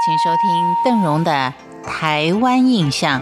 请收听邓荣的《台湾印象》。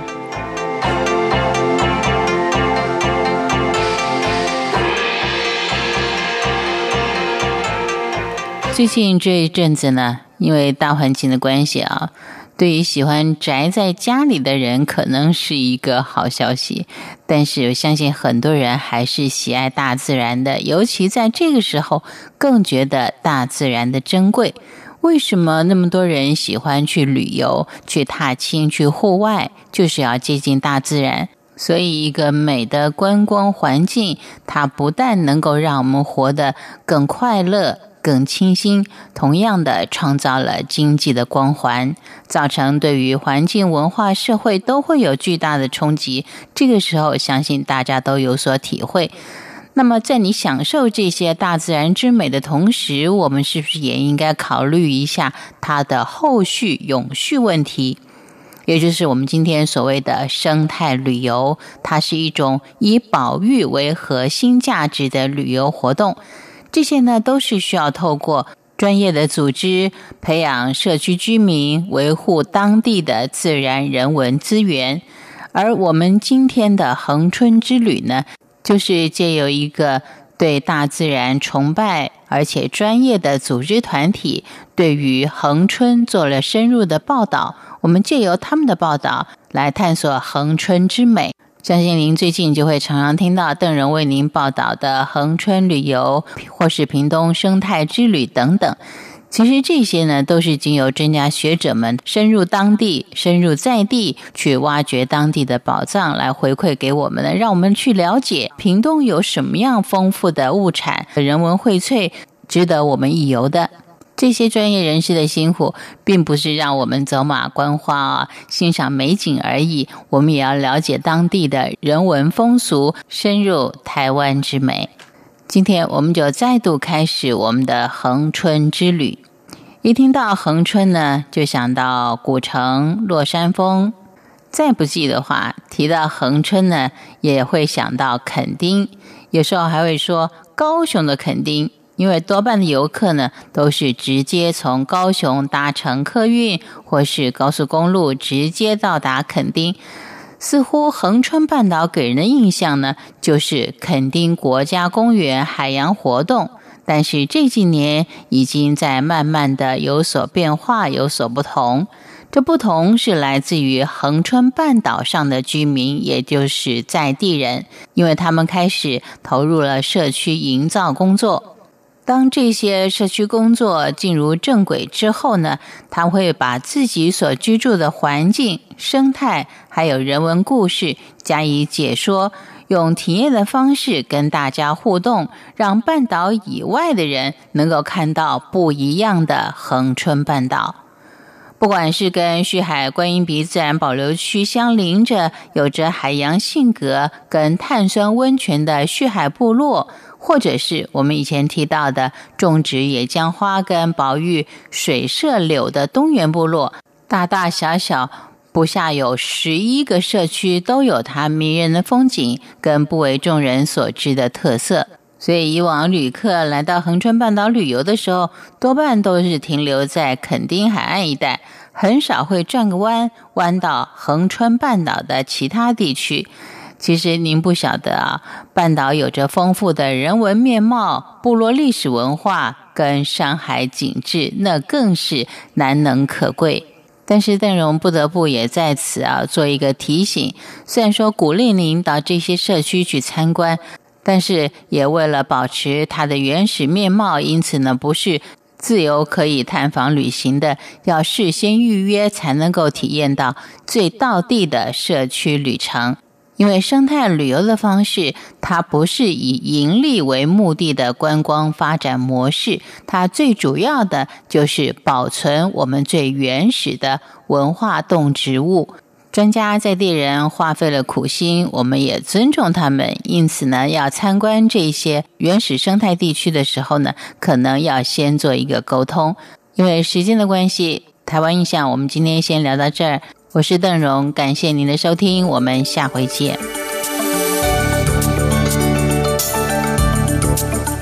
最近这一阵子呢，因为大环境的关系啊，对于喜欢宅在家里的人，可能是一个好消息。但是，我相信很多人还是喜爱大自然的，尤其在这个时候，更觉得大自然的珍贵。为什么那么多人喜欢去旅游、去踏青、去户外，就是要接近大自然？所以，一个美的观光环境，它不但能够让我们活得更快乐。更清新，同样的创造了经济的光环，造成对于环境、文化、社会都会有巨大的冲击。这个时候，相信大家都有所体会。那么，在你享受这些大自然之美的同时，我们是不是也应该考虑一下它的后续永续问题？也就是我们今天所谓的生态旅游，它是一种以保育为核心价值的旅游活动。这些呢，都是需要透过专业的组织培养社区居民，维护当地的自然人文资源。而我们今天的恒春之旅呢，就是借由一个对大自然崇拜而且专业的组织团体，对于恒春做了深入的报道。我们借由他们的报道来探索恒春之美。相信您最近就会常常听到邓仁为您报道的恒春旅游，或是屏东生态之旅等等。其实这些呢，都是经由专家学者们深入当地、深入在地去挖掘当地的宝藏，来回馈给我们的，让我们去了解屏东有什么样丰富的物产、人文荟萃，值得我们一游的。这些专业人士的辛苦，并不是让我们走马观花啊，欣赏美景而已。我们也要了解当地的人文风俗，深入台湾之美。今天，我们就再度开始我们的恒春之旅。一听到恒春呢，就想到古城落山峰；再不济的话，提到恒春呢，也会想到垦丁。有时候还会说高雄的垦丁。因为多半的游客呢，都是直接从高雄搭乘客运或是高速公路直接到达垦丁。似乎横穿半岛给人的印象呢，就是垦丁国家公园海洋活动。但是这几年已经在慢慢的有所变化，有所不同。这不同是来自于横穿半岛上的居民，也就是在地人，因为他们开始投入了社区营造工作。当这些社区工作进入正轨之后呢，他会把自己所居住的环境、生态还有人文故事加以解说，用体验的方式跟大家互动，让半岛以外的人能够看到不一样的恒春半岛。不管是跟旭海观音鼻自然保留区相邻着，有着海洋性格跟碳酸温泉的旭海部落。或者是我们以前提到的种植野姜花跟宝玉水社柳的东源部落，大大小小不下有十一个社区，都有它迷人的风景跟不为众人所知的特色。所以，以往旅客来到恒春半岛旅游的时候，多半都是停留在垦丁海岸一带，很少会转个弯弯到恒春半岛的其他地区。其实您不晓得啊，半岛有着丰富的人文面貌、部落历史文化跟山海景致，那更是难能可贵。但是邓荣不得不也在此啊做一个提醒：虽然说鼓励您到这些社区去参观，但是也为了保持它的原始面貌，因此呢不是自由可以探访旅行的，要事先预约才能够体验到最道地的社区旅程。因为生态旅游的方式，它不是以盈利为目的的观光发展模式，它最主要的就是保存我们最原始的文化动植物。专家在地人花费了苦心，我们也尊重他们。因此呢，要参观这些原始生态地区的时候呢，可能要先做一个沟通。因为时间的关系，台湾印象，我们今天先聊到这儿。我是邓荣，感谢您的收听，我们下回见。